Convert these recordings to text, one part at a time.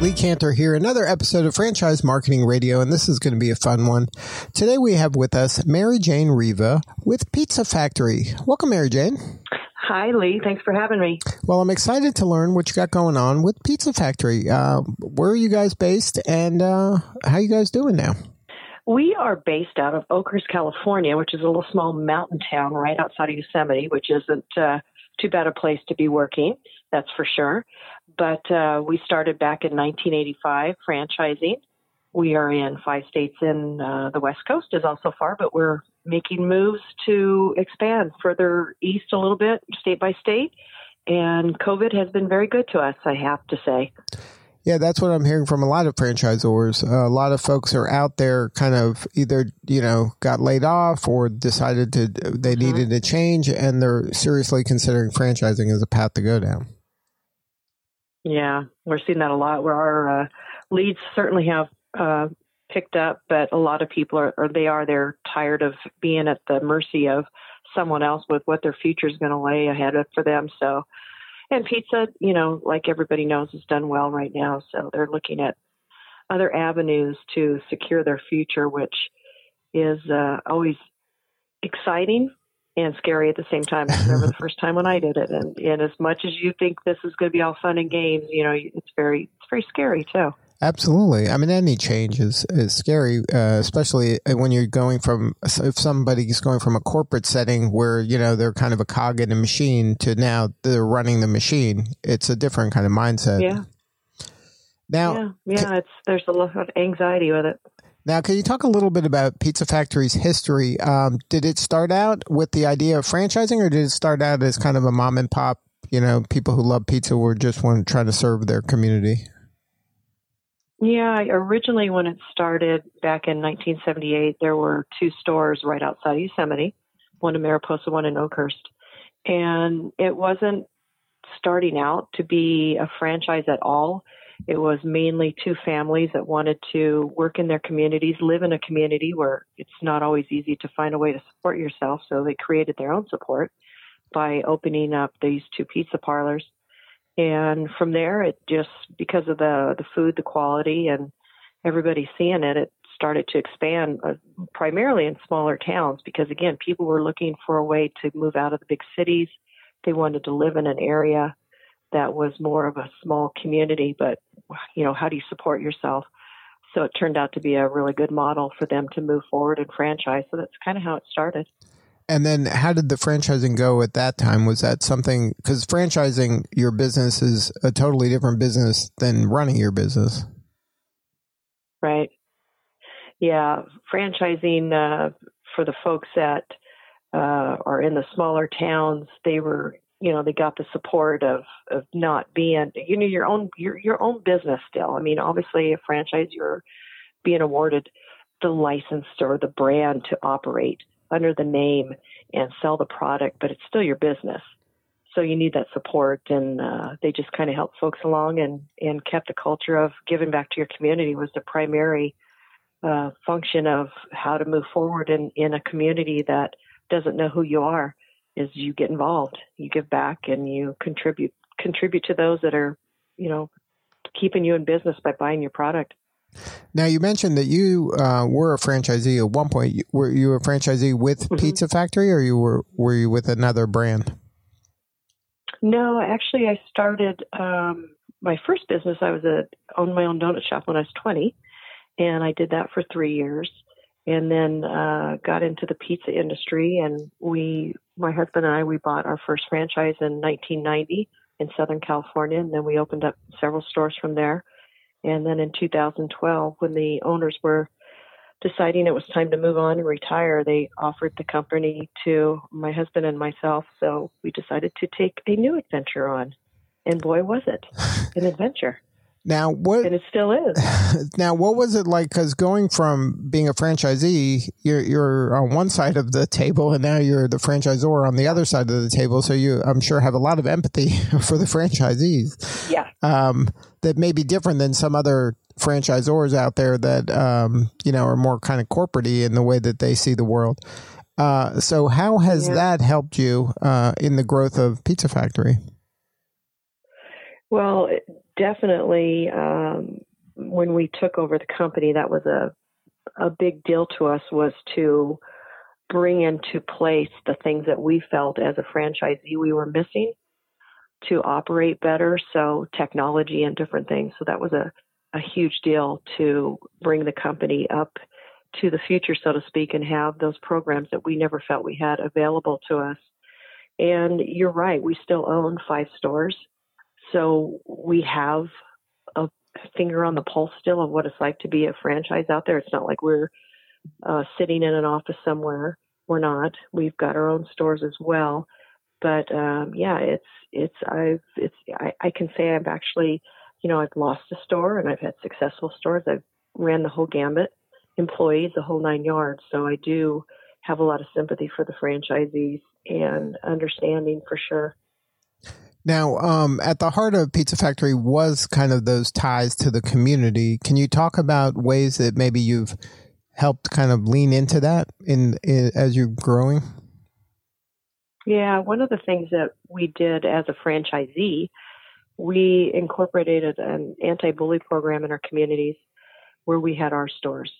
Lee Kantor here, another episode of Franchise Marketing Radio, and this is going to be a fun one. Today we have with us Mary Jane Riva with Pizza Factory. Welcome, Mary Jane. Hi, Lee. Thanks for having me. Well, I'm excited to learn what you got going on with Pizza Factory. Uh, where are you guys based, and uh, how are you guys doing now? We are based out of Oakhurst, California, which is a little small mountain town right outside of Yosemite, which isn't uh, too bad a place to be working, that's for sure. But uh, we started back in 1985 franchising. We are in five states in uh, the West Coast is also far, but we're making moves to expand further east a little bit, state by state. And COVID has been very good to us, I have to say. Yeah, that's what I'm hearing from a lot of franchisors. Uh, a lot of folks are out there kind of either, you know, got laid off or decided to they mm-hmm. needed a change and they're seriously considering franchising as a path to go down. Yeah, we're seeing that a lot where our uh, leads certainly have uh, picked up, but a lot of people are, or they are, they're tired of being at the mercy of someone else with what their future is going to lay ahead of for them. So, and pizza, you know, like everybody knows, is done well right now. So they're looking at other avenues to secure their future, which is uh, always exciting and scary at the same time. I remember the first time when I did it, and, and as much as you think this is going to be all fun and games, you know, it's very it's very scary too. Absolutely. I mean, any change is, is scary, uh, especially when you're going from, if somebody's going from a corporate setting where, you know, they're kind of a cog in a machine to now they're running the machine. It's a different kind of mindset. Yeah. Now, yeah, yeah, it's, there's a lot of anxiety with it. Now, can you talk a little bit about Pizza Factory's history? Um, did it start out with the idea of franchising, or did it start out as kind of a mom and pop? You know, people who love pizza were just want to try to serve their community. Yeah, originally when it started back in 1978, there were two stores right outside Yosemite, one in Mariposa, one in Oakhurst, and it wasn't starting out to be a franchise at all. It was mainly two families that wanted to work in their communities, live in a community where it's not always easy to find a way to support yourself. So they created their own support by opening up these two pizza parlors. And from there, it just because of the the food, the quality, and everybody seeing it, it started to expand uh, primarily in smaller towns because again, people were looking for a way to move out of the big cities. They wanted to live in an area that was more of a small community, but you know, how do you support yourself? So it turned out to be a really good model for them to move forward and franchise. So that's kind of how it started. And then how did the franchising go at that time? Was that something because franchising your business is a totally different business than running your business? Right. Yeah. Franchising uh, for the folks that uh, are in the smaller towns, they were you know they got the support of of not being you know your own your your own business still. I mean obviously a franchise you're being awarded the license or the brand to operate under the name and sell the product but it's still your business. So you need that support and uh, they just kind of helped folks along and and kept the culture of giving back to your community was the primary uh, function of how to move forward in in a community that doesn't know who you are is you get involved, you give back, and you contribute contribute to those that are, you know, keeping you in business by buying your product. Now you mentioned that you uh, were a franchisee at one point. Were you a franchisee with mm-hmm. Pizza Factory, or you were were you with another brand? No, actually, I started um, my first business. I was a owned my own donut shop when I was twenty, and I did that for three years and then uh, got into the pizza industry. And we, my husband and I, we bought our first franchise in 1990 in Southern California, and then we opened up several stores from there. And then in 2012, when the owners were deciding it was time to move on and retire, they offered the company to my husband and myself. So we decided to take a new adventure on. And boy, was it an adventure. Now what? And it still is. now what was it like? Because going from being a franchisee, you're you're on one side of the table, and now you're the franchisor on the other side of the table. So you, I'm sure, have a lot of empathy for the franchisees. Yeah. Um, that may be different than some other franchisors out there that um, you know are more kind of corporatey in the way that they see the world. Uh, so how has yeah. that helped you uh, in the growth of Pizza Factory? Well, definitely. Um, when we took over the company, that was a a big deal to us was to bring into place the things that we felt as a franchisee we were missing to operate better. So technology and different things. So that was a, a huge deal to bring the company up to the future, so to speak, and have those programs that we never felt we had available to us. And you're right, we still own five stores. So we have a finger on the pulse still of what it's like to be a franchise out there. It's not like we're uh, sitting in an office somewhere. We're not. We've got our own stores as well. But um, yeah, it's it's I've it's I, I can say I've actually you know I've lost a store and I've had successful stores. I've ran the whole gambit, employees, the whole nine yards. So I do have a lot of sympathy for the franchisees and understanding for sure. Now, um, at the heart of Pizza Factory was kind of those ties to the community. Can you talk about ways that maybe you've helped kind of lean into that in, in as you're growing? Yeah, one of the things that we did as a franchisee, we incorporated an anti-bully program in our communities where we had our stores.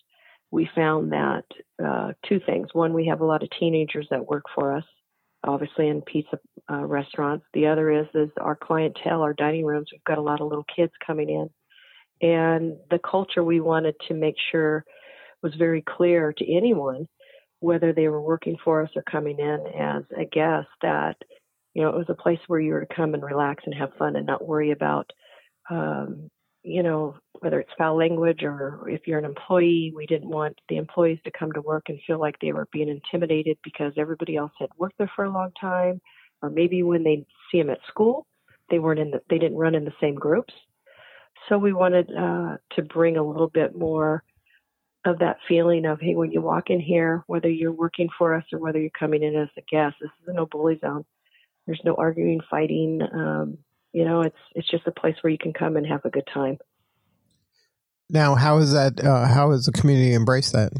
We found that uh, two things. One, we have a lot of teenagers that work for us obviously in pizza uh, restaurants. The other is is our clientele, our dining rooms. We've got a lot of little kids coming in, and the culture we wanted to make sure was very clear to anyone, whether they were working for us or coming in as a guest, that you know it was a place where you were to come and relax and have fun and not worry about um, you know, whether it's foul language or if you're an employee, we didn't want the employees to come to work and feel like they were being intimidated because everybody else had worked there for a long time, or maybe when they see them at school, they weren't in the, they didn't run in the same groups. So we wanted uh, to bring a little bit more of that feeling of, hey, when you walk in here, whether you're working for us or whether you're coming in as a guest, this is a no bully zone. There's no arguing, fighting. Um, you know, it's it's just a place where you can come and have a good time. Now, how is that? Uh, how has the community embraced that?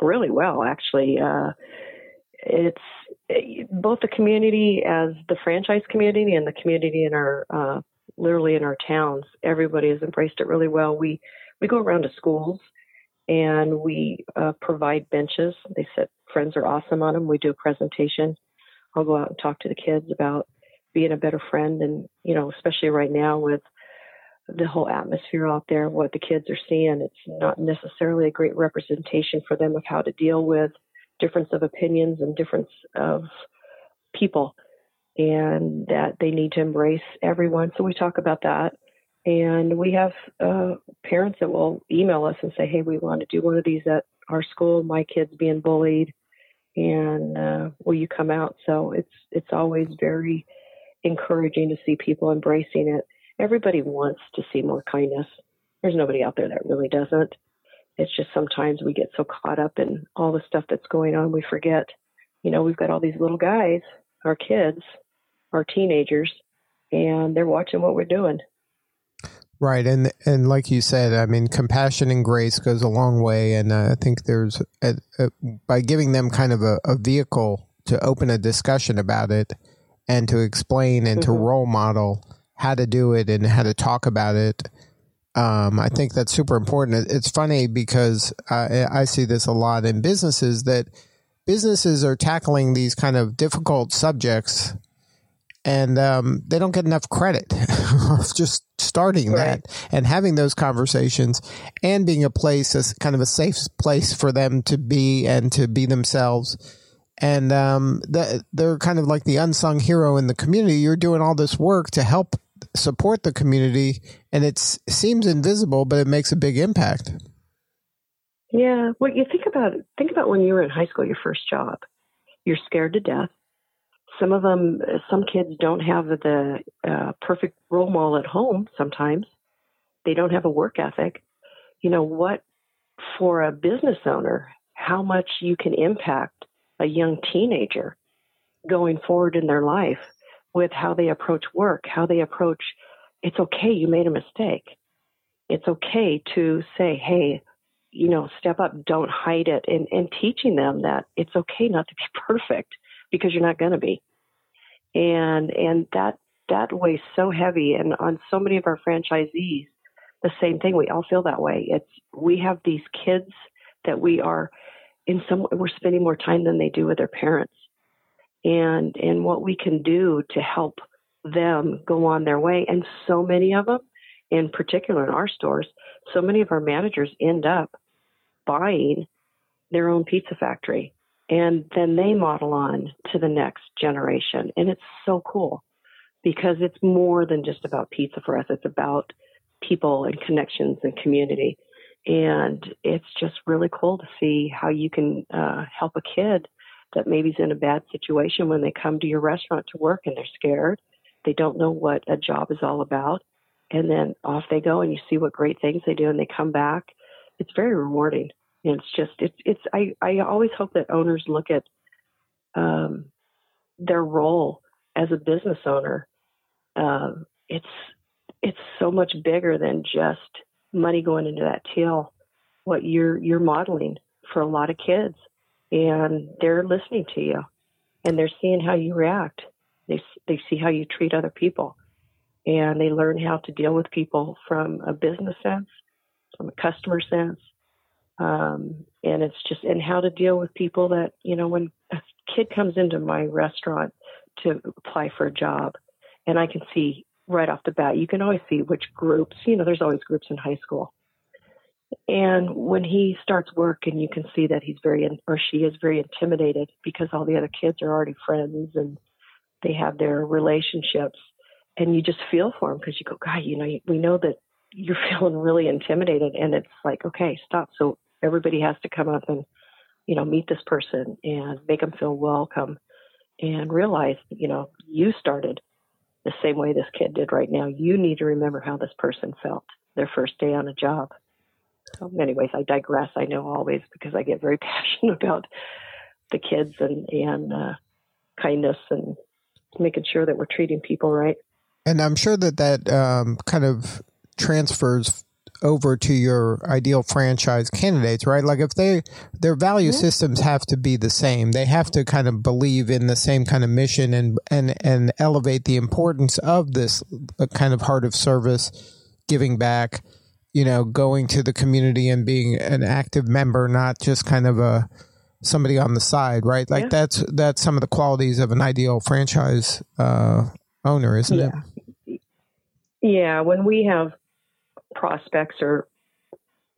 Really well, actually. Uh, it's both the community as the franchise community and the community in our uh, literally in our towns. Everybody has embraced it really well. We we go around to schools and we uh, provide benches. They said friends are awesome on them. We do a presentation. I'll go out and talk to the kids about being a better friend and you know especially right now with the whole atmosphere out there what the kids are seeing it's not necessarily a great representation for them of how to deal with difference of opinions and difference of people. And that they need to embrace everyone. So we talk about that. And we have uh, parents that will email us and say hey we want to do one of these at our school my kid's being bullied and uh, will you come out? So it's it's always very encouraging to see people embracing it. Everybody wants to see more kindness. There's nobody out there that really doesn't. It's just sometimes we get so caught up in all the stuff that's going on, we forget, you know, we've got all these little guys, our kids, our teenagers, and they're watching what we're doing. Right, and and like you said, I mean, compassion and grace goes a long way, and uh, I think there's a, a, by giving them kind of a, a vehicle to open a discussion about it and to explain and mm-hmm. to role model how to do it and how to talk about it. Um, I think that's super important. It's funny because I, I see this a lot in businesses that businesses are tackling these kind of difficult subjects and um, they don't get enough credit of just starting right. that and having those conversations and being a place, a kind of a safe place for them to be and to be themselves and um, the, they're kind of like the unsung hero in the community. You're doing all this work to help support the community, and it seems invisible, but it makes a big impact. Yeah, well, you think about think about when you were in high school, your first job. You're scared to death. some of them, some kids don't have the uh, perfect role model at home sometimes. They don't have a work ethic. You know, what for a business owner, how much you can impact a young teenager going forward in their life with how they approach work, how they approach it's okay, you made a mistake. It's okay to say, hey, you know, step up, don't hide it, and, and teaching them that it's okay not to be perfect because you're not going to be. And and that that weighs so heavy, and on so many of our franchisees, the same thing. We all feel that way. It's we have these kids that we are in some we're spending more time than they do with their parents, and and what we can do to help them go on their way. And so many of them, in particular in our stores, so many of our managers end up buying their own pizza factory and then they model on to the next generation. And it's so cool because it's more than just about pizza for us. It's about people and connections and community. And it's just really cool to see how you can uh, help a kid that maybe is in a bad situation when they come to your restaurant to work and they're scared. They don't know what a job is all about. And then off they go and you see what great things they do and they come back. It's very rewarding. And it's just it's it's I I always hope that owners look at um, their role as a business owner. Um, it's it's so much bigger than just money going into that till. What you're you're modeling for a lot of kids, and they're listening to you, and they're seeing how you react. They they see how you treat other people, and they learn how to deal with people from a business sense, from a customer sense, um, and it's just and how to deal with people that you know when a kid comes into my restaurant to apply for a job and i can see right off the bat. You can always see which groups you know there's always groups in high school. And when he starts work and you can see that he's very in, or she is very intimidated because all the other kids are already friends and they have their relationships and you just feel for him because you go god you know we know that you're feeling really intimidated. And it's like okay stop. So everybody has to come up and you know meet this person and make them feel welcome and realize you know you started the same way this kid did right now. You need to remember how this person felt their first day on a job. So anyways i digress. I know always because i get very passionate about the kids and and uh, kindness and making sure that we're treating people right. And i'm sure that that um, kind of transfers over to your ideal franchise candidates, right? Like if they their value systems have to be the same. They have to kind of believe in the same kind of mission and and and elevate the importance of this uh, kind of heart of service, giving back, you know, going to the community and being an active member, not just kind of a somebody on the side, right? Like yeah. that's that's some of the qualities of an ideal franchise uh, owner, isn't yeah. it? Yeah, when we have prospects or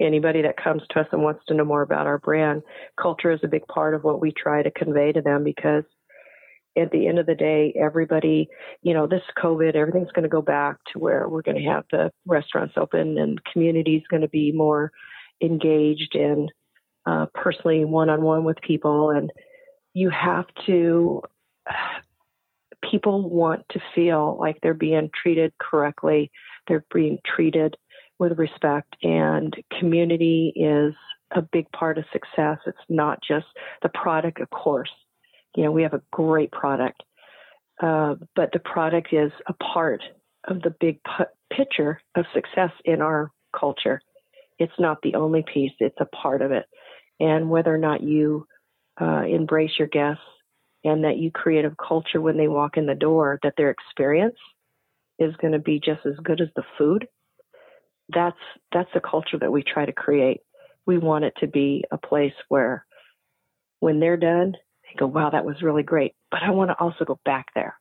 anybody that comes to us and wants to know more about our brand, culture is a big part of what we try to convey to them because at the end of the day, everybody, you know, this COVID, everything's going to go back to where we're going to have the restaurants open and community is going to be more engaged and uh, personally one on one with people. And you have to, people want to feel like they're being treated correctly, they're being treated with respect, and community is a big part of success. It's not just the product, of course. You know, we have a great product, uh, but the product is a part of the big picture of success in our culture. It's not the only piece, it's a part of it. And whether or not you uh, embrace your guests and that you create a culture when they walk in the door, that their experience is going to be just as good as the food that's that's the culture that we try to create. We want it to be a place where when they're done, they go, "Wow, that was really great," but I want to also go back there.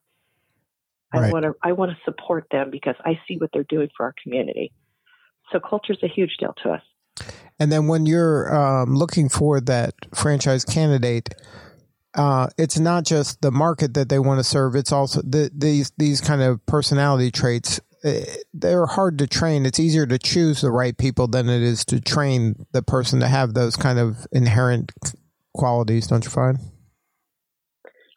Right. I want to I want to support them because I see what they're doing for our community. So culture is a huge deal to us. And then when you're um, looking for that franchise candidate, uh, it's not just the market that they want to serve; it's also the, these these kind of personality traits they're hard to train. It's easier to choose the right people than it is to train the person to have those kind of inherent qualities, don't you find?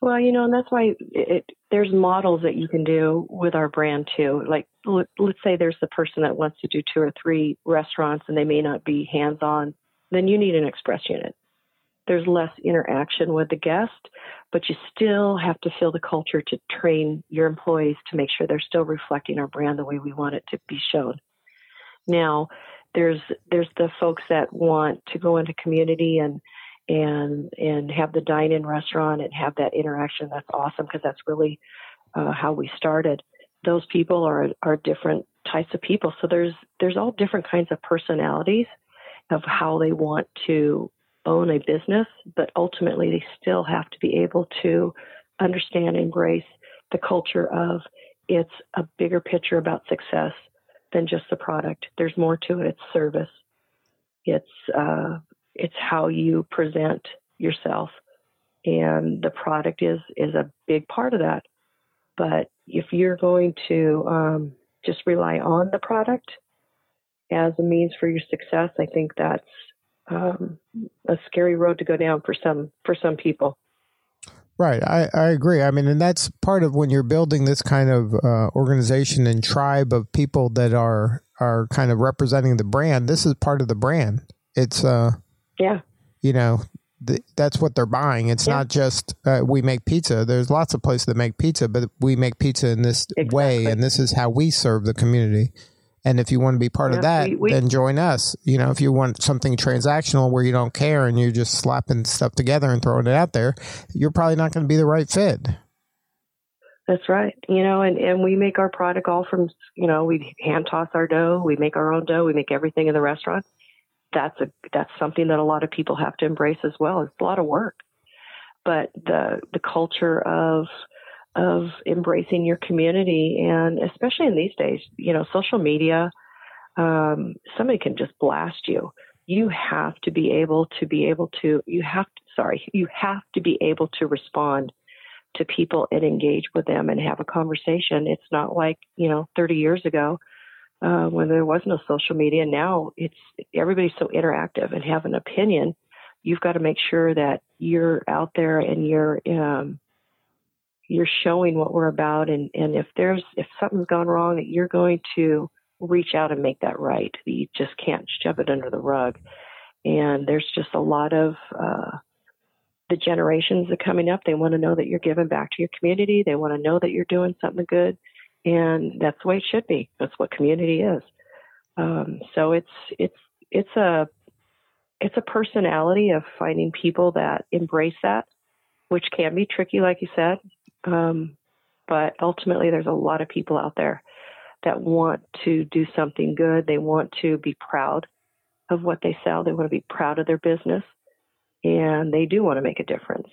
Well, you know, and that's why it, there's models that you can do with our brand too. Like, let, let's say there's the person that wants to do two or three restaurants and they may not be hands on, then you need an express unit. There's less interaction with the guest, but you still have to feel the culture to train your employees to make sure they're still reflecting our brand the way we want it to be shown. Now, there's there's the folks that want to go into community and and and have the dine-in restaurant and have that interaction. That's awesome because that's really uh, how we started. Those people are are different types of people. So there's there's all different kinds of personalities of how they want to own a business, but ultimately they still have to be able to understand, and embrace the culture of it's a bigger picture about success than just the product. There's more to it. It's service. It's uh, it's how you present yourself, and the product is is a big part of that. But if you're going to um, just rely on the product as a means for your success, I think that's um, a scary road to go down for some for some people. Right, I, I agree. I mean, and that's part of when you're building this kind of uh, organization and tribe of people that are are kind of representing the brand. This is part of the brand. It's uh, yeah, you know, th- that's what they're buying. It's yeah. not just uh, we make pizza. There's lots of places that make pizza, but we make pizza in this exactly. way, and this is how we serve the community. And if you want to be part yeah, of that, we, we, then join us. You know, if you want something transactional where you don't care and you're just slapping stuff together and throwing it out there, you're probably not going to be the right fit. That's right. You know, and, and we make our product all from, you know, we hand toss our dough. We make our own dough. We make everything in the restaurant. That's a, that's something that a lot of people have to embrace as well. It's a lot of work, but the, the culture of, of embracing your community and especially in these days you know social media um, somebody can just blast you. You have to be able to be able to you have to, sorry you have to be able to respond to people and engage with them and have a conversation. It's not like you know 30 years ago uh, when there was no social media. Now it's everybody's so interactive and have an opinion. You've got to make sure that you're out there and you're um, you're showing what we're about and, and if there's if something's gone wrong that you're going to reach out and make that right you just can't shove it under the rug. And there's just a lot of uh, the generations that are coming up. They want to know that you're giving back to your community. They want to know that you're doing something good. And that's the way it should be. That's what community is. Um, so it's it's it's a it's a personality of finding people that embrace that which can be tricky like you said um, but ultimately, there's a lot of people out there that want to do something good. They want to be proud of what they sell. They want to be proud of their business, and they do want to make a difference.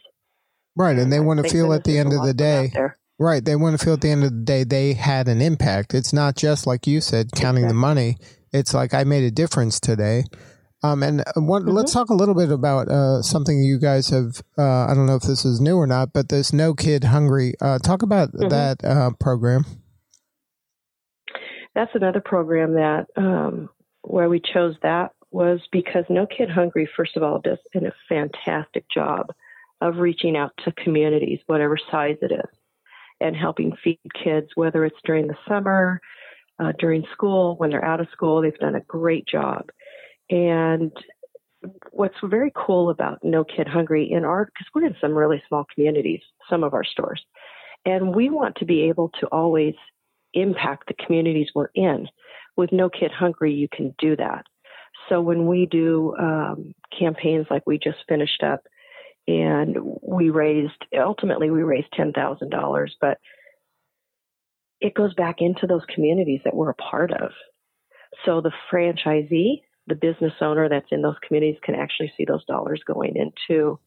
Right, and they want to feel at the end of the day. Right, they want to feel at the end of the day they had an impact. It's not just like you said, counting exactly. the money. It's like I made a difference today. Um, and one, mm-hmm. let's talk a little bit about uh, something you guys have. Uh, I don't know if this is new or not, but this No Kid Hungry. Uh, talk about mm-hmm. that uh, program. That's another program that um, where we chose that was because No Kid Hungry, first of all, does a fantastic job of reaching out to communities, whatever size it is, and helping feed kids, whether it's during the summer, uh, during school, when they're out of school. They've done a great job and what's very cool about No Kid Hungry in our, because we're in some really small communities, some of our stores, and we want to be able to always impact the communities we're in. With No Kid Hungry, you can do that. So when we do um, campaigns like we just finished up, and we raised ultimately we raised ten thousand dollars, but it goes back into those communities that we're a part of. So the franchisee the business owner that's in those communities can actually see those dollars going into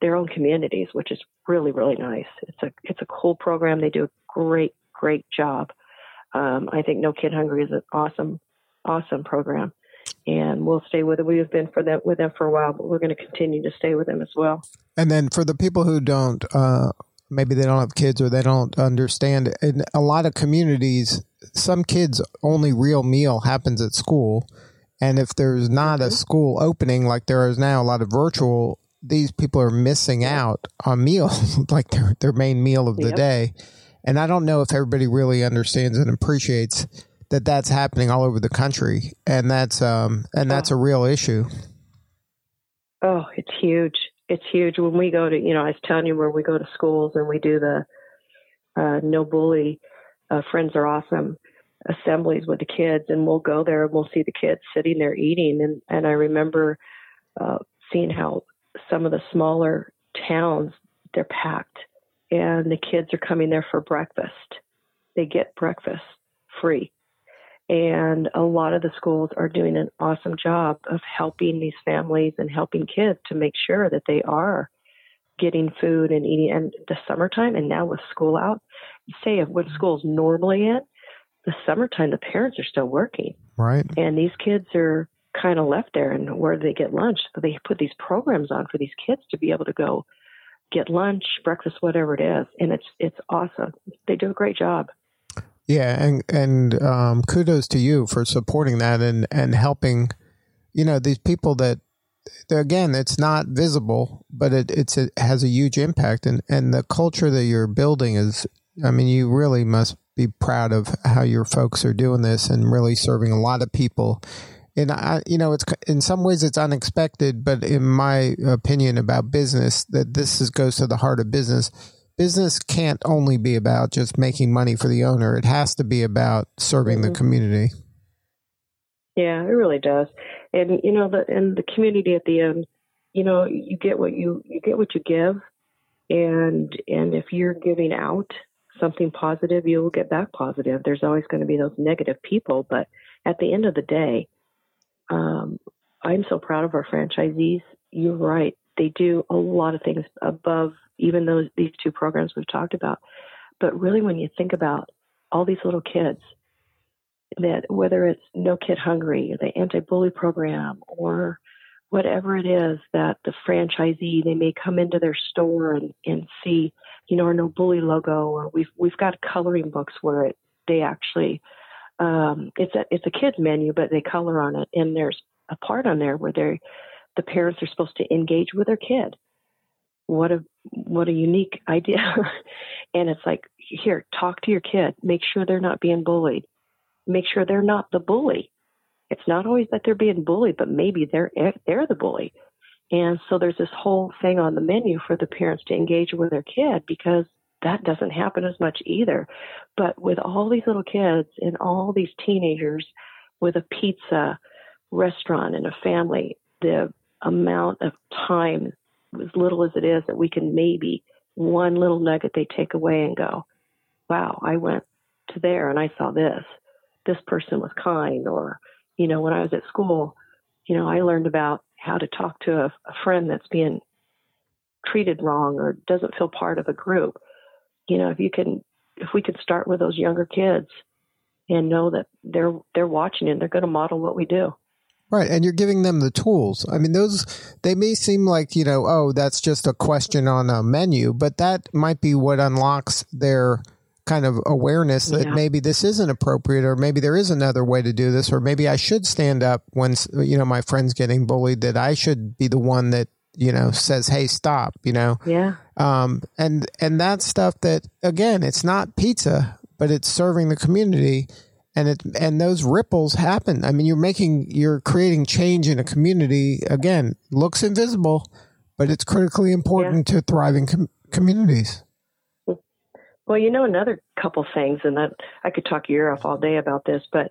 their own communities, which is really really nice. It's a it's a cool program. They do a great great job. Um, I think No Kid Hungry is an awesome awesome program, and we'll stay with it. We've been for them with them for a while, but we're going to continue to stay with them as well. And then for the people who don't. Uh, maybe they don't have kids or they don't understand. In a lot of communities, some kids' only real meal happens at school and if there's not a mm-hmm. school opening like there is now, a lot of virtual these people are missing out on meals, like their their main meal of the yep. day. And I don't know if everybody really understands and appreciates that that's happening all over the country, and that's um and that's oh. a real issue. Oh, it's huge. It's huge. When we go to, you know, I was telling you where we go to schools and we do the uh, no bully, uh, friends are awesome assemblies with the kids, and we'll go there and we'll see the kids sitting there eating. And and I remember uh, seeing how some of the smaller towns they're packed, and the kids are coming there for breakfast. They get breakfast free. And a lot of the schools are doing an awesome job of helping these families and helping kids to make sure that they are getting food and eating. And the summertime, and now with school out, say if when school's normally in, the summertime, the parents are still working. Right. And these kids are kind of left there and where do they get lunch? So they put these programs on for these kids to be able to go get lunch, breakfast, whatever it is. And it's it's awesome. They do a great job. Yeah, and and um, kudos to you for supporting that and and helping, you know, these people that again, it's not visible, but it it's it has a huge impact, and and the culture that you're building is, I mean, you really must be proud of how your folks are doing this and really serving a lot of people. And I, you know, it's in some ways it's unexpected, but in my opinion about business, that this is, goes to the heart of business. Business can't only be about just making money for the owner; it has to be about serving mm-hmm. the community. Yeah, it really does. And you know, the and the community at the end, you know, you get what you you get what you give, and and if you're giving out something positive, you will get back positive. There's always going to be those negative people, but at the end of the day, um, I'm so proud of our franchisees. You're right; they do a lot of things above even those these two programs we've talked about. But really, when you think about all these little kids, that whether it's No Kid Hungry, the anti-bully program, or whatever it is that the franchisee they may come into their store and, and see you know our no bully logo or we've we've got coloring books where it they actually um, it's a it's a kids menu but they color on it and there's a part on there where they the parents are supposed to engage with their kid. What a what a unique idea. And it's like here talk to your kid. Make sure they're not being bullied. Make sure they're not the bully it's not always that they're being bullied, but maybe they're eh, they're the bully. And so there's this whole thing on the menu for the parents to engage with their kid because that doesn't happen as much either. But with all these little kids and all these teenagers with a pizza restaurant and a family, the amount of time, as little as it is, that we can maybe one little nugget they take away and go, wow, I went to there and I saw this. This person was kind or you know, when I was at school, you know, I learned about how to talk to a, a friend that's being treated wrong or doesn't feel part of a group. You know, if you can, if we could start with those younger kids and know that they're they're watching and they're going to model what we do. Right, and you're giving them the tools. I mean, those they may seem like you know, oh, that's just a question on a menu, but that might be what unlocks their kind of awareness that yeah. maybe this isn't appropriate or maybe there is another way to do this or maybe I should stand up when you know my friend's getting bullied that I should be the one that you know says hey stop you know yeah um and and that stuff that again it's not pizza but it's serving the community and it and those ripples happen I mean you're making you're creating change in a community again looks invisible but it's critically important yeah. to thriving com- communities well, you know, another couple things, and that I could talk your off all day about this, but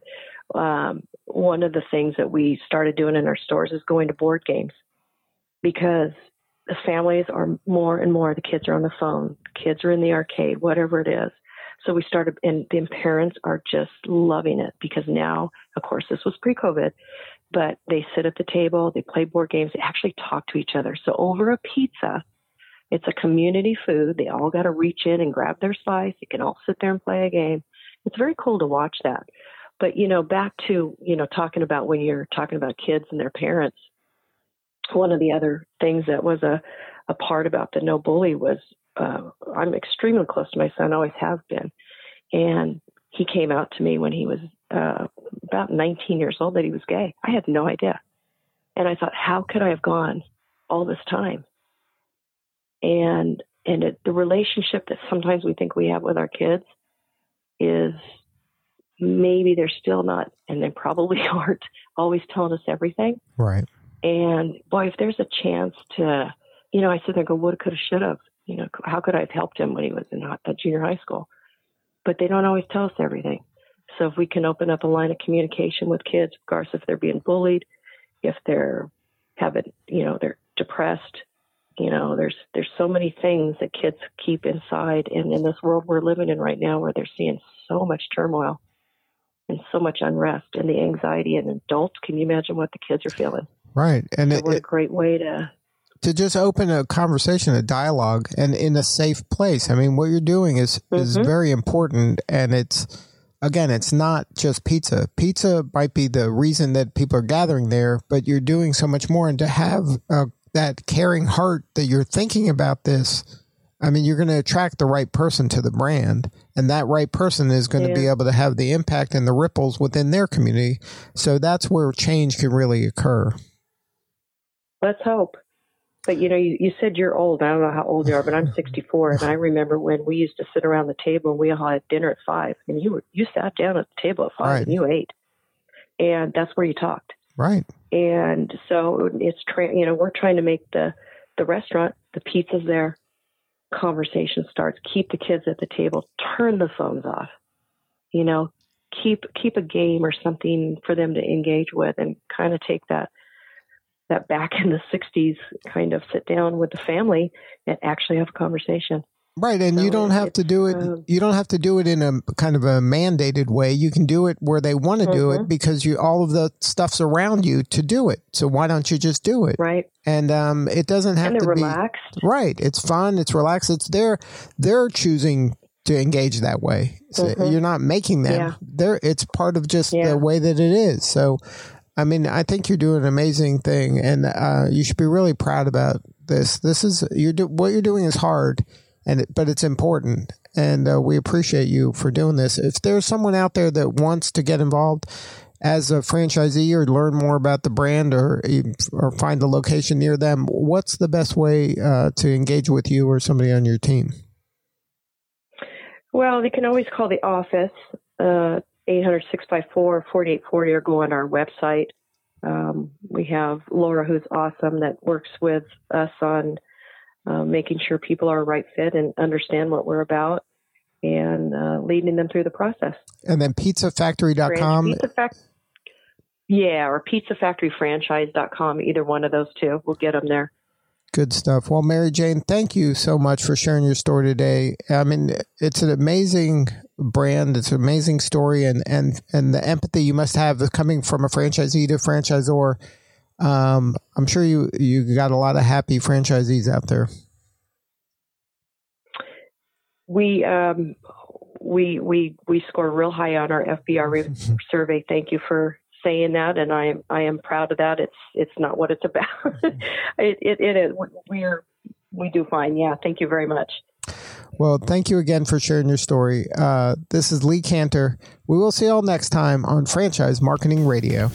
um, one of the things that we started doing in our stores is going to board games because the families are more and more, the kids are on the phone, kids are in the arcade, whatever it is. So we started, and the parents are just loving it because now, of course, this was pre COVID, but they sit at the table, they play board games, they actually talk to each other. So over a pizza, it's a community food. They all got to reach in and grab their slice. You can all sit there and play a game. It's very cool to watch that. But, you know, back to, you know, talking about when you're talking about kids and their parents, one of the other things that was a, a part about the no bully was uh, I'm extremely close to my son, always have been. And he came out to me when he was uh, about 19 years old that he was gay. I had no idea. And I thought, how could I have gone all this time and and it, the relationship that sometimes we think we have with our kids is maybe they're still not, and they probably aren't always telling us everything. Right. And boy, if there's a chance to, you know, I sit there and go, woulda, coulda, shoulda. You know, how could I have helped him when he was in junior high school? But they don't always tell us everything. So if we can open up a line of communication with kids, regardless if they're being bullied, if they're having, you know, they're depressed, you know, there's there's so many things that kids keep inside, and in this world we're living in right now, where they're seeing so much turmoil and so much unrest and the anxiety and adults. Can you imagine what the kids are feeling? Right, and so it, what a great way to to just open a conversation, a dialogue, and in a safe place. I mean, what you're doing is mm-hmm. is very important, and it's again, it's not just pizza. Pizza might be the reason that people are gathering there, but you're doing so much more, and to have a that caring heart that you're thinking about this, I mean, you're going to attract the right person to the brand, and that right person is going yeah. to be able to have the impact and the ripples within their community. So that's where change can really occur. Let's hope. But you know, you, you said you're old. I don't know how old you are, but I'm 64, and I remember when we used to sit around the table and we all had dinner at five, and you were you sat down at the table at five right. and you ate, and that's where you talked. Right. And so it's tra- you know we're trying to make the the restaurant the pizza's there, conversation starts. Keep the kids at the table. Turn the phones off. You know, keep keep a game or something for them to engage with, and kind of take that that back in the 60s kind of sit down with the family and actually have a conversation. Right, and so you don't have to do it. Um, you don't have to do it in a kind of a mandated way. You can do it where they want to mm-hmm. do it mm-hmm. because you all of the stuff's around you to do it. So why don't you just do it? Right. And um, it doesn't have to relaxed. be right. It's fun. It's relaxed. It's their they're choosing to engage that way. So mm-hmm. You're not making them. Yeah. They're it's part of just yeah. the way that it is. So, I mean, I think you're doing an amazing thing, and uh, you should be really proud about this. This is you do what you're doing is hard and but it's important. And uh, we appreciate you for doing this. If there's someone out there that wants to get involved as a franchisee or learn more about the brand or or find a location near them what's the best way uh, to engage with you or somebody on your team? Well they can always call the office uh, 800-654-4840 or go on our website. Um, we have laura who's awesome that works with us on uh, making sure people are a right fit and understand what we're about and uh, leading them through the process. And then pizzafactory.com. Pizza Fac- yeah, or pizzafactoryfranchise.com. Either one of those two. We'll get them there. Good stuff. Well, Mary Jane, thank you so much for sharing your story today. I mean, it's an amazing brand. It's an amazing story, and and and the empathy you must have coming from a franchisee to a franchisor um, I'm sure you you got a lot of happy franchisees out there. We um, we we we score real high on our FBR survey. Thank you for saying that, and I am I am proud of that. It's it's not what it's about. it, it it is. We're we do fine. Yeah. Thank you very much. Well, thank you again for sharing your story. Uh, this is Lee Kantor. We will see you all next time on Franchise Marketing Radio.